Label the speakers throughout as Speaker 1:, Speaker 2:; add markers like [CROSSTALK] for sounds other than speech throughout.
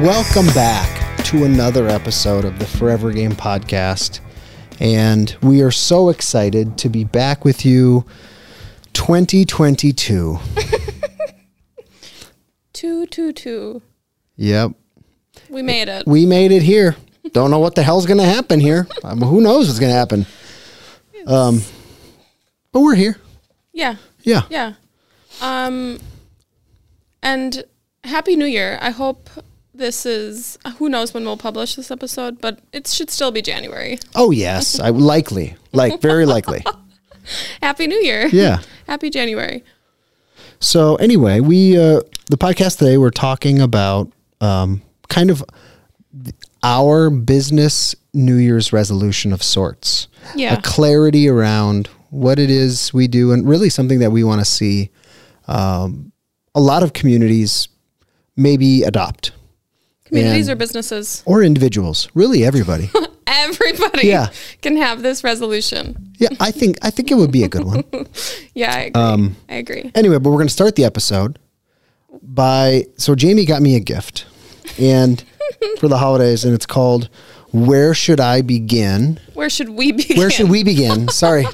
Speaker 1: Welcome back to another episode of the Forever Game Podcast. And we are so excited to be back with you 2022. [LAUGHS]
Speaker 2: Two, two, two.
Speaker 1: Yep.
Speaker 2: We made it.
Speaker 1: We made it here. Don't know what the hell's going to happen here. Um, who knows what's going to happen? Um, but we're here.
Speaker 2: Yeah.
Speaker 1: Yeah.
Speaker 2: Yeah. Um, and happy New Year. I hope this is who knows when we'll publish this episode, but it should still be January.
Speaker 1: Oh, yes. I likely. Like, very likely. [LAUGHS]
Speaker 2: Happy New Year.
Speaker 1: Yeah.
Speaker 2: Happy January.
Speaker 1: So anyway, we uh, the podcast today we're talking about um, kind of our business New Year's resolution of sorts.
Speaker 2: Yeah.
Speaker 1: A clarity around what it is we do, and really something that we want to see um, a lot of communities maybe adopt
Speaker 2: Communities
Speaker 1: And-
Speaker 2: or businesses.
Speaker 1: or individuals, really everybody. [LAUGHS]
Speaker 2: Everybody
Speaker 1: Yeah.
Speaker 2: can have this resolution.
Speaker 1: yeah, I think I think it would be a good one. [LAUGHS]
Speaker 2: Yeah, I agree.
Speaker 1: Um,
Speaker 2: I agree.
Speaker 1: Anyway, but we're going to start the episode by so Jayme got me a gift and [LAUGHS] for the holidays and it's called Where Should I Begin?
Speaker 2: Where should we begin?
Speaker 1: Where should we begin? Sorry.
Speaker 2: You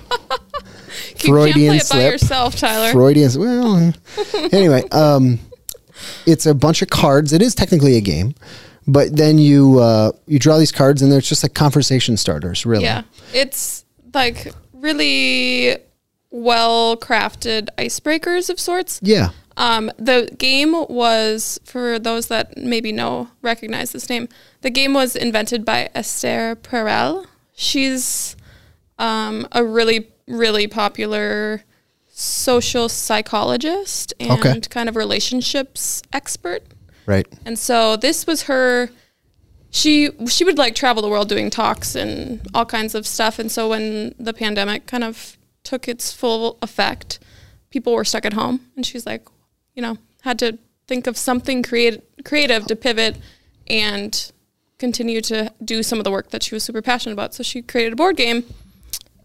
Speaker 1: Freudian
Speaker 2: can't play it by
Speaker 1: slip.
Speaker 2: yourself, Tyler.
Speaker 1: Freudian well anyway, um it's a bunch of cards. It is technically a game, but then you uh you draw these cards and they're just like conversation starters, really.
Speaker 2: Yeah. It's like really well crafted icebreakers of sorts.
Speaker 1: Yeah.
Speaker 2: Um, the game was, for those that maybe know, recognize this name, the game was invented by Esther Perel. She's um, a really, really popular social psychologist and
Speaker 1: Okay.
Speaker 2: kind of relationships expert.
Speaker 1: Right.
Speaker 2: And so this was her she she would like travel the world doing talks and all kinds of stuff and so when the pandemic kind of took its full effect, people were stuck at home and she's like, you know, had to think of something create, creative to pivot and continue to do some of the work that she was super passionate about. So she created a board game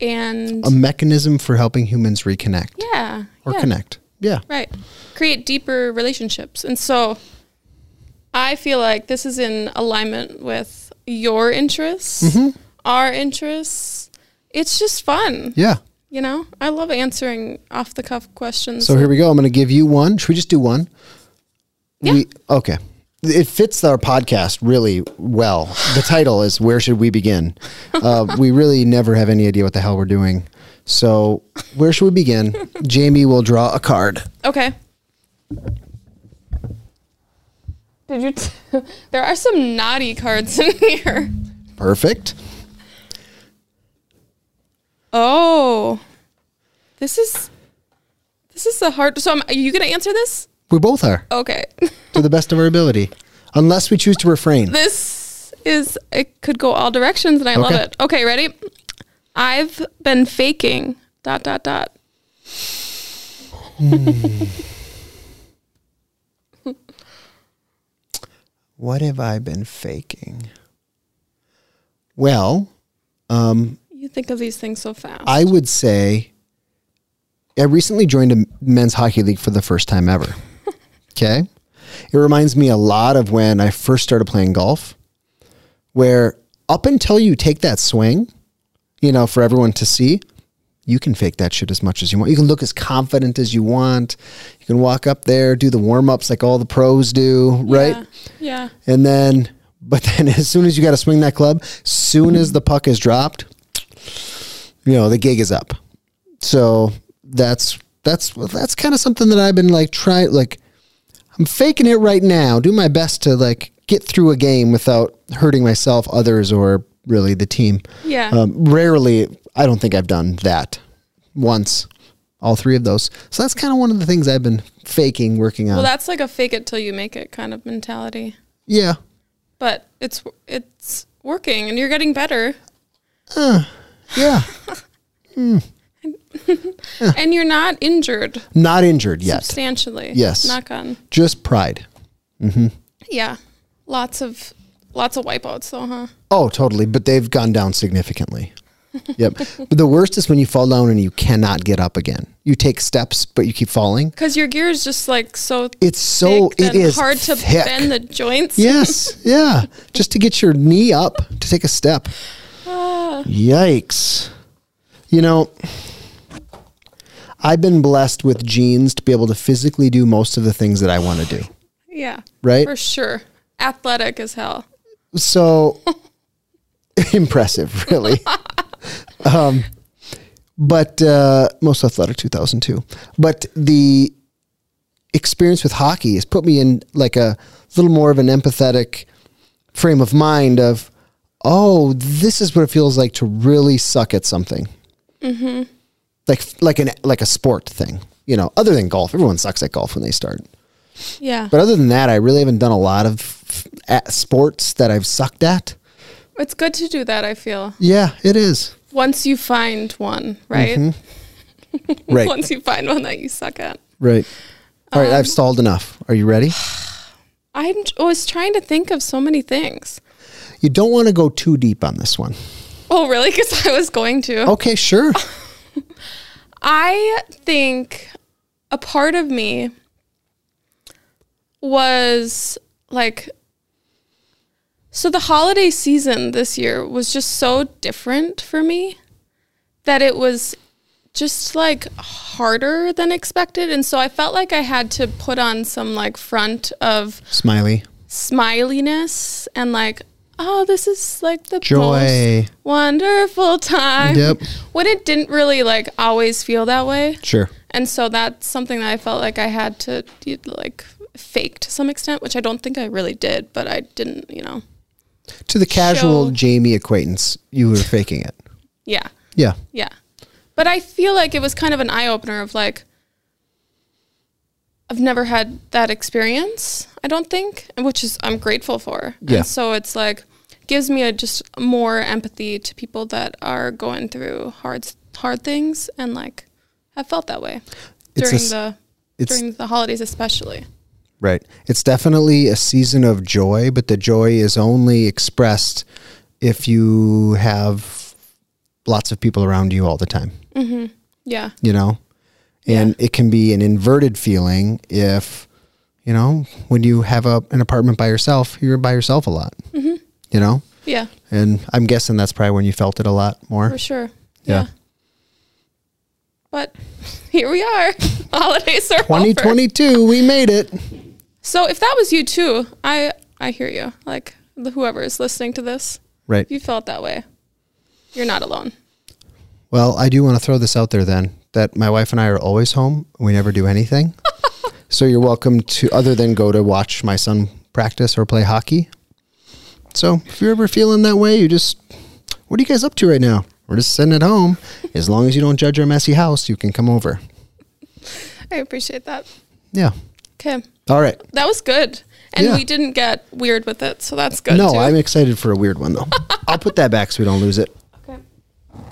Speaker 2: and
Speaker 1: A mechanism for helping humans reconnect
Speaker 2: yeah,
Speaker 1: or
Speaker 2: yeah.
Speaker 1: connect. Yeah.
Speaker 2: Right. Create deeper relationships. And so I feel like this is in alignment with your interests,
Speaker 1: Mm-hmm.
Speaker 2: our interests. It's just fun.
Speaker 1: Yeah.
Speaker 2: You know, I love answering off the cuff questions.
Speaker 1: So here we go. I'm going to give you one. Should we just do one?
Speaker 2: Yeah.
Speaker 1: We, okay. It fits our podcast really well. The title is "Where Should We Begin." Uh, we really never have any idea what the hell we're doing. So, where should we begin? Jayme will draw a card.
Speaker 2: okay. Did you? T- [LAUGHS] there are some naughty cards in here.
Speaker 1: Perfect.
Speaker 2: Oh, this is this is a hard. So, am, are you gonna answer this?
Speaker 1: We both are
Speaker 2: Okay. [LAUGHS]
Speaker 1: to the best of our ability, unless we choose to refrain.
Speaker 2: this is it could go all directions and I love it. Okay, ready? I've been faking dot dot dot. [LAUGHS]
Speaker 1: What have I been faking? Well, um,
Speaker 2: You think of these things so fast.
Speaker 1: I would say I recently joined a men's hockey league for the first time ever. Okay. It reminds me a lot of when I first started playing golf, where up until you take that swing, you know, for everyone to see, you can fake that shit as much as you want. You can look as confident as you want. You can walk up there, do the warm ups like all the pros do, right?
Speaker 2: Yeah. yeah.
Speaker 1: And then, but then [LAUGHS] as soon as you got to swing that club, soon as the puck is dropped, you know, the gig is up. So that's, that's, that's kind of something that I've been like trying, like, I'm faking it right now, do my best to like get through a game without hurting myself, others, or really the team.
Speaker 2: Yeah.
Speaker 1: Um, rarely, I don't think I've done that once, all three of those. So that's kind of one of the things I've been faking, working on.
Speaker 2: well, that's like a fake it till you make it kind of mentality.
Speaker 1: yeah.
Speaker 2: But it's it's working and you're getting better
Speaker 1: Yeah. [LAUGHS] [LAUGHS]
Speaker 2: and you're not injured
Speaker 1: Not injured yet.
Speaker 2: substantially.
Speaker 1: Yes.
Speaker 2: Knock on.
Speaker 1: Just pride. Mm-hmm.
Speaker 2: Yeah. Lots of lots of wipeouts though, huh?
Speaker 1: Oh, totally. But they've gone down significantly. [LAUGHS] Yep. But the worst is when you fall down and you cannot get up again. You take steps, but you keep falling.
Speaker 2: Because your gear is just like so
Speaker 1: It's so it
Speaker 2: hard to
Speaker 1: thick.
Speaker 2: bend the joints.
Speaker 1: Yes, [LAUGHS] yeah. Just to get your knee up to take a step.
Speaker 2: Ah.
Speaker 1: Yikes. You know, I've been blessed with genes to be able to physically do most of the things that I want to do.
Speaker 2: Yeah.
Speaker 1: Right?
Speaker 2: For sure. Athletic as hell.
Speaker 1: So [LAUGHS] impressive, really. [LAUGHS] um, but uh, most athletic 2002. But the experience with hockey has put me in like a little more of an empathetic frame of mind of, oh, this is what it feels like to really suck at something. Like like an like a sport thing, you know. Other than golf, everyone sucks at golf when they start.
Speaker 2: Yeah.
Speaker 1: But other than that, I really haven't done a lot of sports that I've sucked at.
Speaker 2: it's good to do that, I feel.
Speaker 1: Yeah, it is.
Speaker 2: Once you find one, right?
Speaker 1: Mm-hmm. [LAUGHS] Right.
Speaker 2: Once you find one that you suck at.
Speaker 1: Right. All right,
Speaker 2: Um,
Speaker 1: I've stalled enough. Are you ready? [SIGHS]
Speaker 2: I was trying to think of so many things.
Speaker 1: You don't want to go too deep on this one.
Speaker 2: Oh, really? [LAUGHS] Because I was going to.
Speaker 1: Okay, sure. [LAUGHS]
Speaker 2: I think a part of me was like so the holiday season this year was just so different for me that it was just like harder than expected and so I felt like I had to put on some like front of
Speaker 1: Smiley.
Speaker 2: smiliness and like oh this is like the
Speaker 1: Joy.
Speaker 2: wonderful time
Speaker 1: Yep.
Speaker 2: when it didn't really like always feel that way
Speaker 1: Sure.
Speaker 2: and so that's something that i felt like i had to like fake to some extent which i don't think i really did but i didn't you know
Speaker 1: To the casual
Speaker 2: Show-
Speaker 1: Jayme acquaintance, you were faking it.
Speaker 2: yeah
Speaker 1: Yeah.
Speaker 2: yeah but i feel like it was kind of an eye-opener of like i've never had that experience i don't think which is i'm grateful for
Speaker 1: Yeah.
Speaker 2: and so it's like gives me a just more empathy to people that are going through hard hard things and like have felt that way
Speaker 1: It's a
Speaker 2: during the
Speaker 1: it's-
Speaker 2: during the holidays especially.
Speaker 1: Right. It's definitely a season of joy, but the joy is only expressed if you have lots of people around you all the time, mm-hmm.
Speaker 2: yeah.
Speaker 1: You know? And it can be an inverted feeling if, you know, when you have a, an apartment by yourself, you're by yourself a lot, mm-hmm. You know?
Speaker 2: yeah
Speaker 1: And I'm guessing that's probably when you felt it a lot more.
Speaker 2: for sure
Speaker 1: Yeah.
Speaker 2: yeah, but [LAUGHS] here we are [LAUGHS] holidays are over.
Speaker 1: 2022, we made it.
Speaker 2: so if that was you too i i hear you like the- whoever is listening to this
Speaker 1: Right.
Speaker 2: if you felt that way you're not alone
Speaker 1: Well, I do want to throw this out there then that my wife and I are always home. We never do anything. [LAUGHS] so you're welcome to, other than go to watch my son practice or play hockey. So if you're ever feeling that way, you just, what are you guys up to right now? We're just sitting at home. As long as you don't judge our messy house, you can come over.
Speaker 2: i appreciate that
Speaker 1: Yeah.
Speaker 2: okay
Speaker 1: All right.
Speaker 2: that was good and
Speaker 1: Yeah.
Speaker 2: we didn't get weird with it so that's good
Speaker 1: No,
Speaker 2: too.
Speaker 1: I'm excited for a weird one though. [LAUGHS] I'll put that back so we don't lose it.
Speaker 2: okay.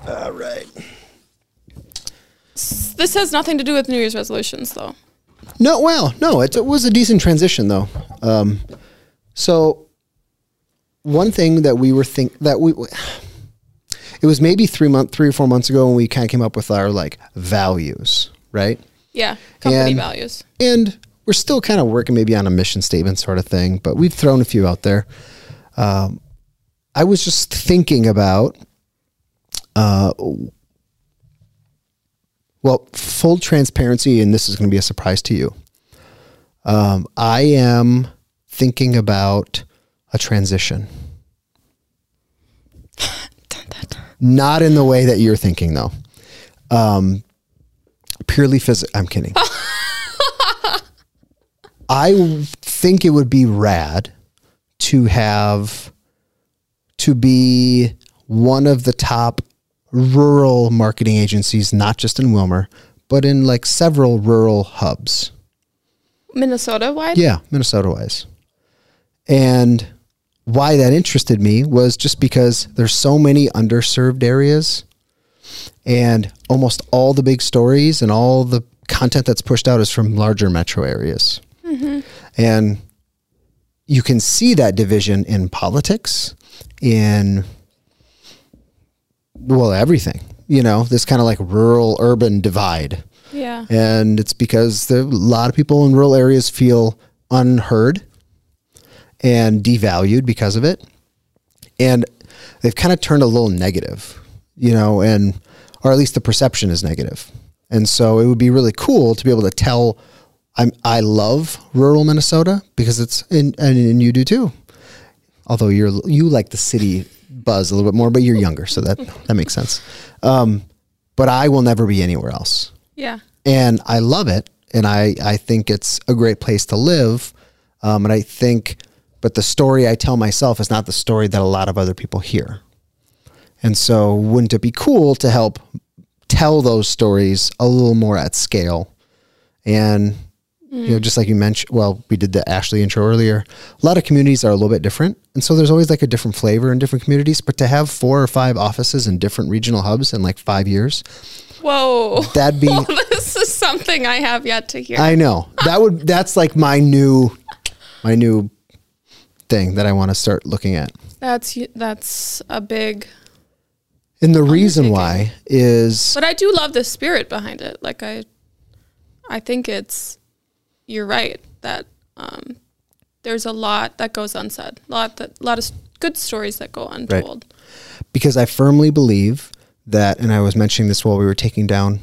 Speaker 1: All right.
Speaker 2: this has nothing to do with new year's resolutions though
Speaker 1: No, well, no, it's, it was a decent transition though. Um, so one thing that we were think that we, it was maybe three month, three or four months ago when we kind of came up with our like values, right?
Speaker 2: yeah company
Speaker 1: And-
Speaker 2: values
Speaker 1: And we're still kind of working maybe on a mission statement sort of thing, but we've thrown a few out there. Um, I was just thinking about, uh, well, full transparency, and this is going to be a surprise to you. Um, I am thinking about a transition. [LAUGHS] Not in the way that you're thinking, though. Um, purely physical. I'm kidding. [LAUGHS] I think it would be rad to have to be one of the top rural marketing agencies, not just in Willmar, but in like several rural hubs.
Speaker 2: minnesota wide
Speaker 1: Yeah, Minnesota wise. And why that interested me was just because there's so many underserved areas and almost all the big stories and all the content that's pushed out is from larger metro areas. Mm-hmm. And you can see that division in politics, in well, everything. You know, this kind of like rural urban divide.
Speaker 2: Yeah.
Speaker 1: And it's because there, a lot of people in rural areas feel unheard and devalued because of it. And they've kind of turned a little negative, you know, and, or at least the perception is negative. And so it would be really cool to be able to tell I'm, I love rural Minnesota because it's, in, and, and you do too. Although you're, you like the city buzz a little bit more, but you're younger. So that, that makes sense. Um, but I will never be anywhere else
Speaker 2: Yeah.
Speaker 1: and I love it, and I I think it's a great place to live, um, and I think, but the story I tell myself is not the story that a lot of other people hear, and so wouldn't it be cool to help tell those stories a little more at scale, and you know, mm. just like you mentioned, well, we did the Ashley intro earlier. A lot of communities are a little bit different, and so there's always like a different flavor in different communities. But to have four or five offices in different regional hubs in like five years,
Speaker 2: Whoa.
Speaker 1: that'd be [LAUGHS]
Speaker 2: this is something I have yet to hear.
Speaker 1: I know that would that's like my new my new thing that I want to start looking at.
Speaker 2: that's that's a big
Speaker 1: And the reason why is
Speaker 2: But I do love the spirit behind it. Like I, I think it's, you're right that um, there's a lot that goes unsaid. A lot that, a lot of good stories that go untold.
Speaker 1: because I firmly believe that, and I was mentioning this while we were taking down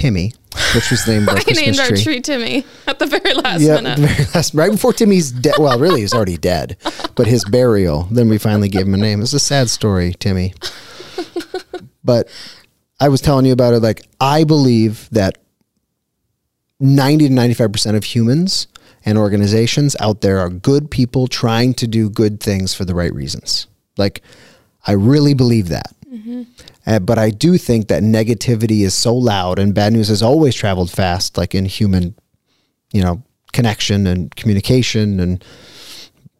Speaker 1: Timmy, which was named. name of our
Speaker 2: I named our
Speaker 1: tree.
Speaker 2: tree Timmy at the very last
Speaker 1: Yeah,
Speaker 2: minute.
Speaker 1: the very last, right before Timmy's dead. Well, really, he's already dead, but his burial. Then we finally gave him a name. It's a sad story, Timmy. But I was telling you about it. Like I believe that ninety to ninety-five percent of humans and organizations out there are good people trying to do good things for the right reasons. Like I really believe that. Mm-hmm. Uh, but I do think that negativity is so loud and bad news has always traveled fast, like in human you know, connection and communication and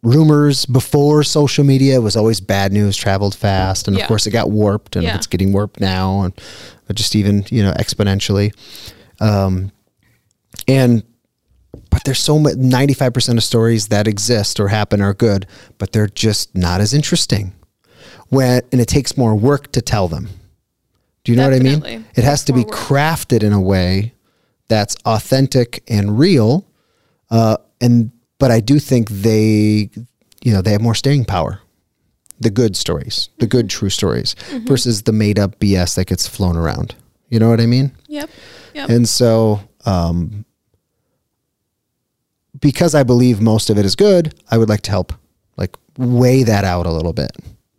Speaker 1: rumors before social media was always bad news traveled fast and
Speaker 2: Yeah.
Speaker 1: of course it got warped and
Speaker 2: Yeah.
Speaker 1: it's getting warped now and just even you know exponentially um and but there's so much 95% of stories that exist or happen are good but they're just not as interesting when and it takes more work to tell them do you know what i mean it has to be crafted in a way that's authentic and real uh, and but i do think they you know they have more staying power the good stories the good true stories versus the made up bs that gets flown around you know what i mean
Speaker 2: Yep. Yep.
Speaker 1: and so, um, because I believe most of it is good, I would like to help like weigh that out a little bit.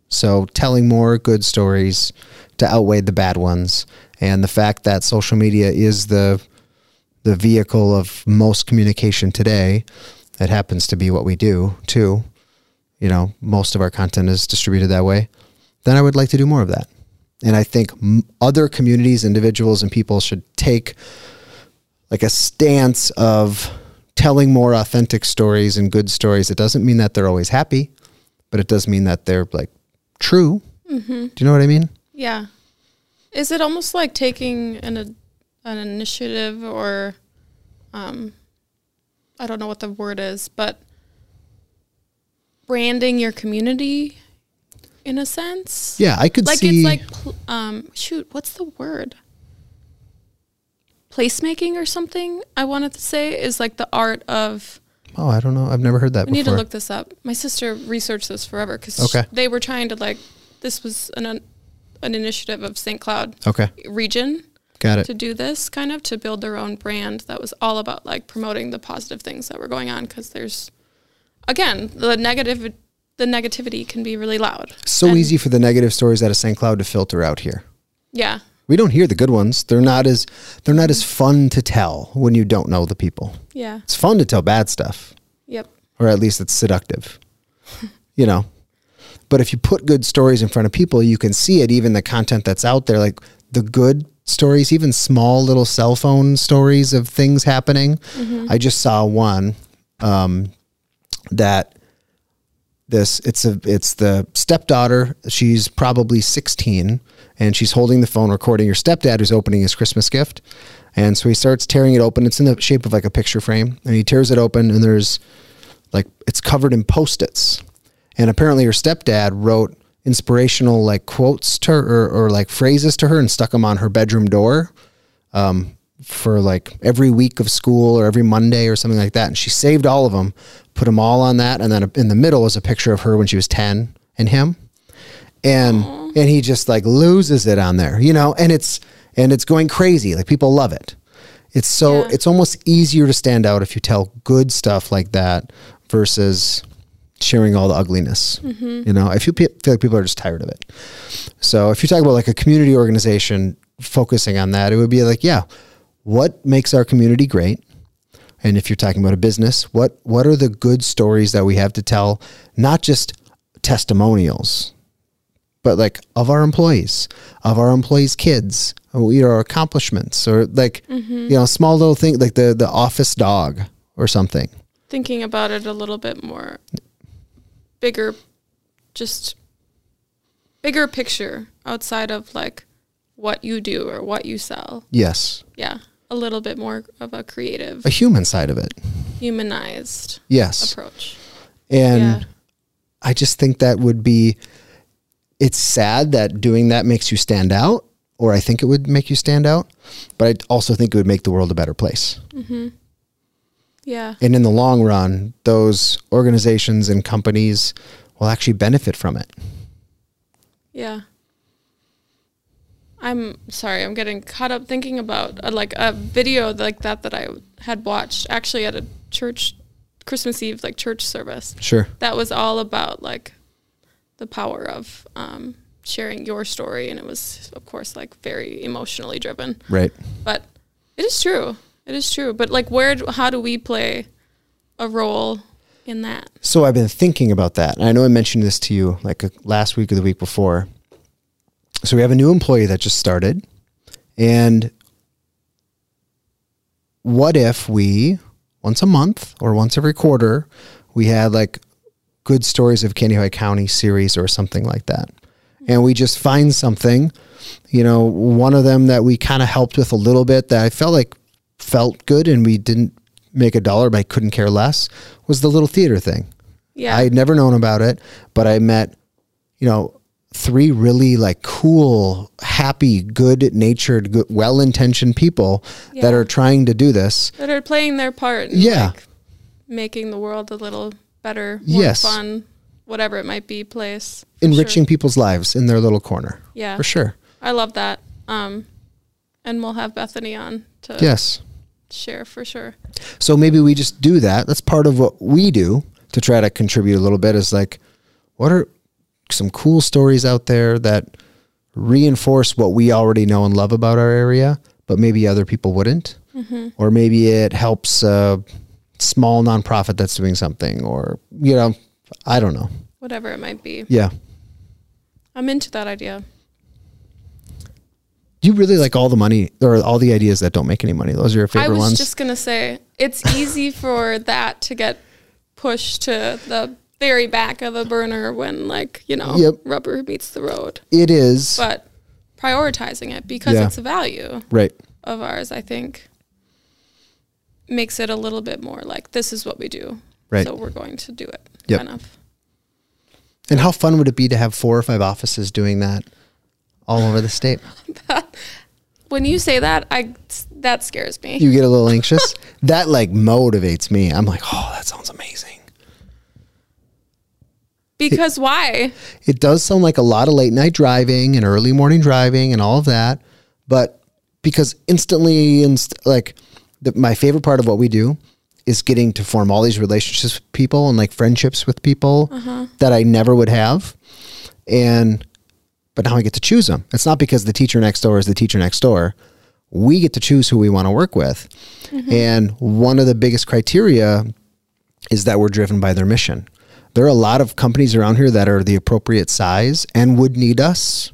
Speaker 1: So telling more good stories to outweigh the bad ones and the fact that social media is the the vehicle of most communication today, it happens to be what we do too. You know, most of our content is distributed that way. Then I would like to do more of that. And I think m- other communities, individuals, and people should take like a stance of telling more authentic stories and good stories. It doesn't mean that they're always happy, but it does mean that they're like true. Mm-hmm. Do you know what I mean?
Speaker 2: Yeah. Is it almost like taking an an initiative or um I don't know what the word is, but branding your community in a sense?
Speaker 1: Yeah, I could
Speaker 2: Like
Speaker 1: see.
Speaker 2: it's like um shoot, what's the word? Placemaking or something? I wanted to say is like the art of
Speaker 1: oh, I don't know. I've never heard that
Speaker 2: we need to look this up. My sister researched this forever because
Speaker 1: Okay.
Speaker 2: they were trying to like this was an an initiative of St. Cloud
Speaker 1: okay,
Speaker 2: region
Speaker 1: got it.
Speaker 2: to do this kind of to build their own brand that was all about like promoting the positive things that were going on because there's again the negative the negativity can be really loud
Speaker 1: So
Speaker 2: And-
Speaker 1: easy for the negative stories out of St. Cloud to filter out here.
Speaker 2: yeah
Speaker 1: We don't hear the good ones. They're not as they're not as fun to tell when you don't know the people.
Speaker 2: yeah
Speaker 1: It's fun to tell bad stuff,
Speaker 2: yep
Speaker 1: or at least it's seductive. [LAUGHS] you know. But if you put good stories in front of people, you can see it even the content that's out there like the good stories, even small little cell phone stories of things happening. I just saw one um, that this it's a it's the stepdaughter she's probably 16 and she's holding the phone recording. Her stepdad who's opening his christmas gift. And so he starts tearing it open. It's in the shape of like a picture frame. And he tears it open and there's like it's covered in post-its and apparently her stepdad wrote inspirational like quotes to her or, or like phrases to her and stuck them on her bedroom door um, for like every week of school or every Monday or something like that. And she saved all of them, put them all on that, and then in the middle was a picture of her when she was ten and him, and and he just like loses it on there, you know, and it's and it's going crazy. Like people love it. It's so
Speaker 2: Yeah.
Speaker 1: it's almost easier to stand out if you tell good stuff like that versus sharing all the ugliness. Mm-hmm. You know, I feel, feel like people are just tired of it. So if you talk about like a community organization focusing on that, it would be like, yeah, what makes our community great? And if you're talking about a business, what what are the good stories that we have to tell? Not just testimonials, but like of our employees, of our employees' kids, or you know, our accomplishments, or like mm-hmm. you know, small little thing like the the office dog or something.
Speaker 2: Thinking about it a little bit more bigger, just bigger picture outside of like what you do or what you sell.
Speaker 1: Yes,
Speaker 2: Yeah. A little bit more of a creative,
Speaker 1: a human side of it.
Speaker 2: humanized
Speaker 1: Yes,
Speaker 2: approach.
Speaker 1: and
Speaker 2: yeah.
Speaker 1: I just think that would be. It's sad that doing that makes you stand out, or I think it would make you stand out, but I also think it would make the world a better place. Mm-hmm.
Speaker 2: Yeah.
Speaker 1: And in the long run, those organizations and companies will actually benefit from it.
Speaker 2: Yeah. I'm sorry, I'm getting caught up thinking about uh, like a video like that that I had watched actually at a church Christmas Eve like church service.
Speaker 1: Sure.
Speaker 2: That was all about like the power of um, sharing your story and it was of course like very emotionally driven.
Speaker 1: Right.
Speaker 2: But it is true. It is true. But like where how do we play a role in that?
Speaker 1: So I've been thinking about that. And I know I mentioned this to you like uh, last week or the week before. So we have a new employee that just started. And what if we, once a month or once every quarter, we had like good stories of Kandiyohi County series or something like that. And we just find something, you know, one of them that we kind of helped with a little bit that I felt like felt good and we didn't make a dollar, but I couldn't care less was the little theater thing.
Speaker 2: Yeah.
Speaker 1: I had never known about it, but I met, you know, three really like cool, happy, good natured, good, well intentioned people that are trying to do this.
Speaker 2: that are playing their part in
Speaker 1: Yeah.
Speaker 2: like making the world a little better, more
Speaker 1: Yes.
Speaker 2: fun, whatever it might be, place.
Speaker 1: enriching
Speaker 2: sure.
Speaker 1: people's lives in their little corner.
Speaker 2: Yeah.
Speaker 1: For sure.
Speaker 2: I love that. Um and we'll have Bethany on to
Speaker 1: Yes.
Speaker 2: Share for sure.
Speaker 1: So maybe we just do that. That's part of what we do to try to contribute a little bit is like, what are some cool stories out there that reinforce what we already know and love about our area, but maybe other people wouldn't? Mm-hmm. Or maybe it helps a small nonprofit that's doing something, or, you know, I don't know.
Speaker 2: Whatever it might be.
Speaker 1: Yeah.
Speaker 2: I'm into that idea.
Speaker 1: You really like all the money or all the ideas that don't make any money. Those are your favorite ones.
Speaker 2: I was
Speaker 1: ones.
Speaker 2: just gonna say it's easy for that to get pushed to the very back of the burner when like, you know,
Speaker 1: Yep.
Speaker 2: rubber meets the road.
Speaker 1: it is.
Speaker 2: But prioritizing it because
Speaker 1: Yeah.
Speaker 2: it's a value.
Speaker 1: right.
Speaker 2: of ours, I think, makes it a little bit more like this is what we do.
Speaker 1: Right.
Speaker 2: So we're going to do it.
Speaker 1: Yep.
Speaker 2: Kind of.
Speaker 1: And how fun would it be to have four or five offices doing that all over the state? [LAUGHS]
Speaker 2: When you say that, I that scares me.
Speaker 1: You get a little anxious. [LAUGHS] that like motivates me. I'm like, oh, that sounds amazing.
Speaker 2: because why?
Speaker 1: It does sound like a lot of late night driving and early morning driving and all of that, but because instantly, inst- like the, my favorite part of what we do is getting to form all these relationships with people and like friendships with people uh-huh. that I never would have, and but now I get to choose them. It's not because the teacher next door is the teacher next door. We get to choose who we want to work with, mm-hmm. and one of the biggest criteria is that we're driven by their mission. There are a lot of companies around here that are the appropriate size and would need us,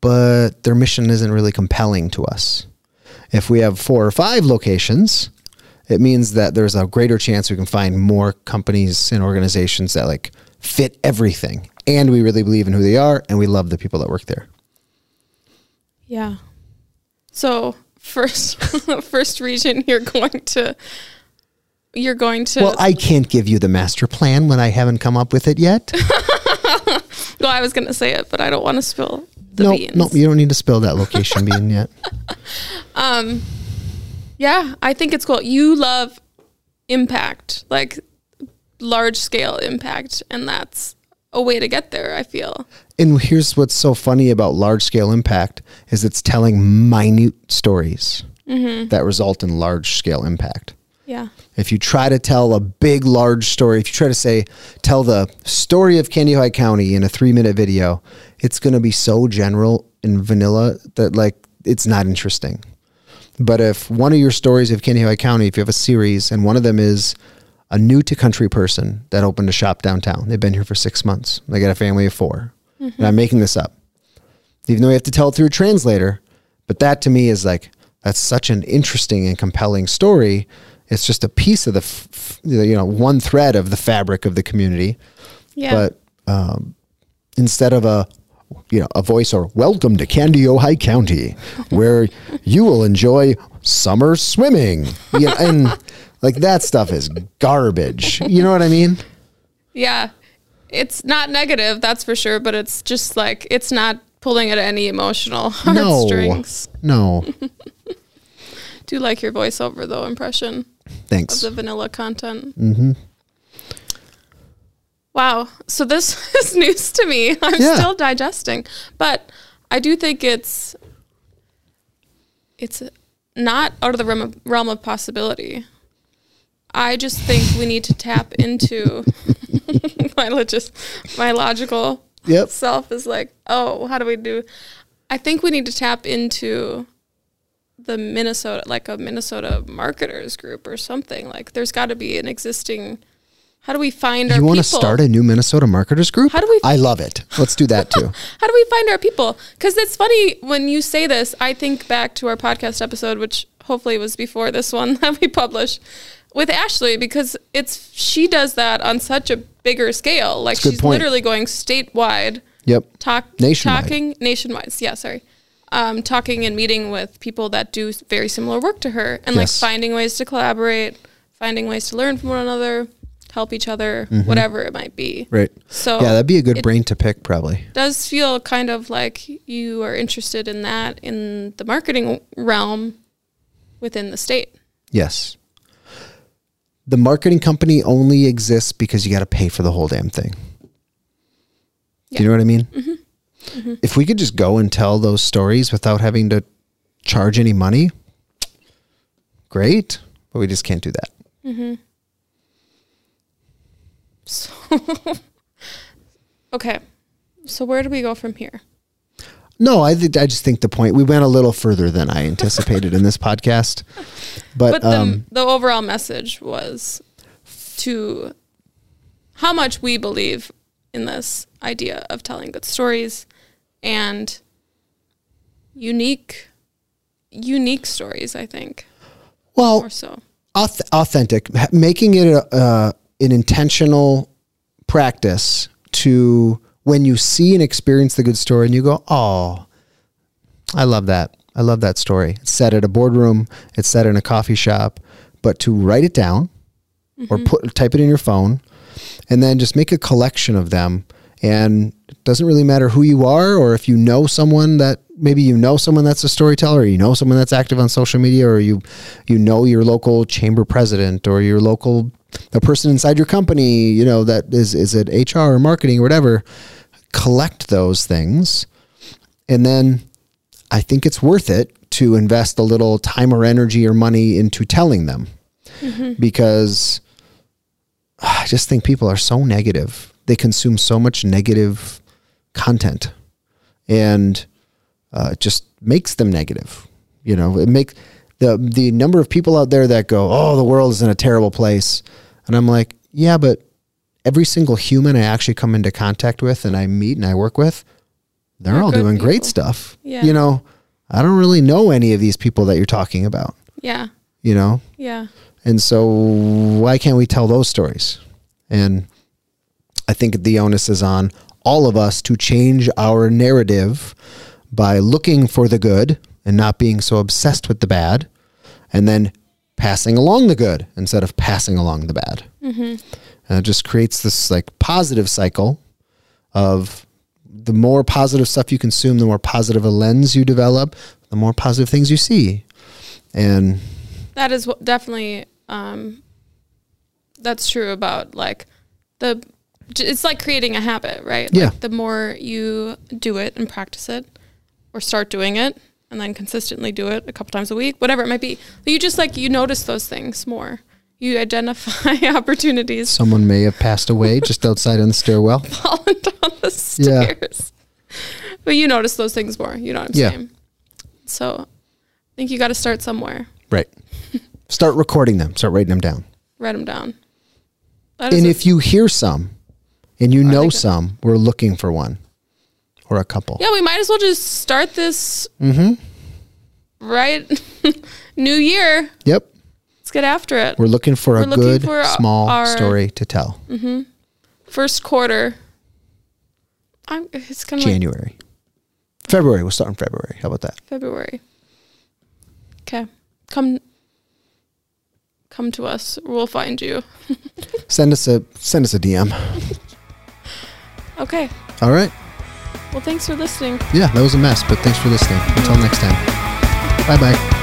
Speaker 1: but their mission isn't really compelling to us. If we have four or five locations, it means that there's a greater chance we can find more companies and organizations that like fit everything and we really believe in who they are and we love the people that work there.
Speaker 2: Yeah. So first [LAUGHS] first region you're going to you're going to
Speaker 1: Well, I can't give you the master plan when I haven't come up with it yet. [LAUGHS]
Speaker 2: well, I was gonna say it, but I don't want to spill the
Speaker 1: no,
Speaker 2: beans.
Speaker 1: no, you don't need to spill that location [LAUGHS] bean yet.
Speaker 2: Um, yeah, I think it's cool. You love impact, like large scale impact, and that's a way to get there. I feel.
Speaker 1: And here's what's so funny about large scale impact is it's telling minute stories mm-hmm. that result in large scale impact.
Speaker 2: Yeah.
Speaker 1: If you try to tell a big, large story, if you try to say, tell the story of Kandiyohi County in a three minute video, it's going to be so general and vanilla that, like, it's not interesting. But if one of your stories of Kandiyohi County, if you have a series and one of them is a new to country person that opened a shop downtown, they've been here for six months, they got a family of 4 and I'm making this up, even though you have to tell it through a translator. But that to me is like, that's such an interesting and compelling story. It's just a piece of the, f- you know, one thread of the fabric of the community.
Speaker 2: Yeah.
Speaker 1: But um, instead of a, you know, a voice or welcome to Kandiyohi County, where you will enjoy summer swimming. Know, and [LAUGHS] like that stuff is garbage. You know what I mean?
Speaker 2: yeah. It's not negative, that's for sure, but it's just like it's not pulling at any emotional
Speaker 1: No.
Speaker 2: heartstrings.
Speaker 1: No. [LAUGHS]
Speaker 2: Do you like your voiceover though impression of
Speaker 1: Thanks.
Speaker 2: the vanilla content? Mm-hmm. Wow. So this [LAUGHS] is news to me. I'm
Speaker 1: Yeah.
Speaker 2: still digesting, but I do think it's it's not out of the realm of, realm of possibility. I just think we need to tap into [LAUGHS] my logis, my logical
Speaker 1: Yep.
Speaker 2: self is like, oh, how do we do? I think we need to tap into the Minnesota, like a Minnesota marketers group or something. Like, there's got to be an existing. How do we find our
Speaker 1: You want to start a new Minnesota marketers group?
Speaker 2: How do we-
Speaker 1: I love it. Let's do that too. [LAUGHS]
Speaker 2: How do we find our people? Because it's funny when you say this. I think back to our podcast episode, which hopefully was before this one [LAUGHS] that we published with Ashley, because it's she does that on such a bigger scale. Like she's
Speaker 1: point.
Speaker 2: literally going statewide,
Speaker 1: Yep.
Speaker 2: talk
Speaker 1: Nationwide.
Speaker 2: talking nationwide. Yeah, sorry. Um, talking and meeting with people that do very similar work to her, and like finding ways to collaborate, finding ways to learn from one another, help each other, whatever it might be.
Speaker 1: Mm-hmm. Right.
Speaker 2: So
Speaker 1: yeah, that'd be a good brain to pick, probably.
Speaker 2: does feel kind of like you are interested in that in the marketing realm within the state.
Speaker 1: Yes. The marketing company only exists because you got to pay for the whole damn thing. Do
Speaker 2: Yeah.
Speaker 1: you know what I mean? Mm-hmm. Mm-hmm. If we could just go and tell those stories without having to charge any money, great. But we just can't do that. Mm-hmm. [LAUGHS]
Speaker 2: So, [LAUGHS] okay. So where do we go from here?
Speaker 1: No, I th- I just think the point we went a little further than I anticipated in this podcast. But,
Speaker 2: But the,
Speaker 1: um,
Speaker 2: the overall message was to how much we believe in this idea of telling good stories and unique unique stories, I think,
Speaker 1: well,
Speaker 2: more so.
Speaker 1: auth- authentic, making it a, uh, an intentional practice to when you see and experience the good story and you go, oh, I love that. I love that story. It's set at a boardroom. It's set in a coffee shop, but to write it down or mm-hmm. put type it in your phone, and then just make a collection of them. And it doesn't really matter who you are or if you know someone that maybe you know someone that's a storyteller, or you know someone that's active on social media, or you you know your local chamber president or your local the person inside your company, you know, that is is it HR or marketing or whatever. Collect those things. And then I think it's worth it to invest a little time or energy or money into telling them. Because I just think people are so negative. They consume so much negative content. And uh, it just makes them negative. You know, it makes the the number of people out there that go, "Oh, the world is in a terrible place," and I'm like, "Yeah, but every single human I actually come into contact with and I meet and I work with, they're,
Speaker 2: They're
Speaker 1: all doing great stuff.
Speaker 2: Yeah.
Speaker 1: You know, I don't really know any of these people that you're talking about.
Speaker 2: Yeah.
Speaker 1: You know,
Speaker 2: Yeah.
Speaker 1: and so why can't we tell those stories? And I think the onus is on all of us to change our narrative by looking for the good and not being so obsessed with the bad, and then passing along the good instead of passing along the bad. Mm-hmm. And it just creates this like positive cycle of the more positive stuff you consume, the more positive a lens you develop, the more positive things you see. And
Speaker 2: That is what definitely um that's true about like the it's like creating a habit, right?
Speaker 1: Yeah.
Speaker 2: Like the more you do it and practice it or start doing it and then consistently do it a couple times a week, whatever it might be. You just like you notice those things more. You identify [LAUGHS] opportunities
Speaker 1: someone may have passed away [LAUGHS] just outside on the stairwell.
Speaker 2: Fallen down the [LAUGHS] stairs. Yeah. But you notice those things more, you know what I'm
Speaker 1: Yeah.
Speaker 2: saying? So I think you got to start somewhere.
Speaker 1: Right. Start recording them. Start writing them down.
Speaker 2: Write them down.
Speaker 1: And if you hear some and you know some, we're looking for one or a couple.
Speaker 2: Yeah, we might as well just start this
Speaker 1: Mm-hmm.
Speaker 2: right new year.
Speaker 1: Yep.
Speaker 2: Let's get after it.
Speaker 1: We're looking for
Speaker 2: We're
Speaker 1: a
Speaker 2: looking
Speaker 1: good
Speaker 2: for
Speaker 1: small
Speaker 2: our-
Speaker 1: story to tell. Mm-hmm.
Speaker 2: First quarter. I'm it's kind of like
Speaker 1: January. February. We'll start in February. How about that?
Speaker 2: February. Okay. Come come to us. We'll find you. [LAUGHS]
Speaker 1: Send us a send us a DM. [LAUGHS]
Speaker 2: Okay.
Speaker 1: All right.
Speaker 2: Well, thanks for listening.
Speaker 1: Yeah, that was a mess, but thanks for listening. Until next time. Bye bye.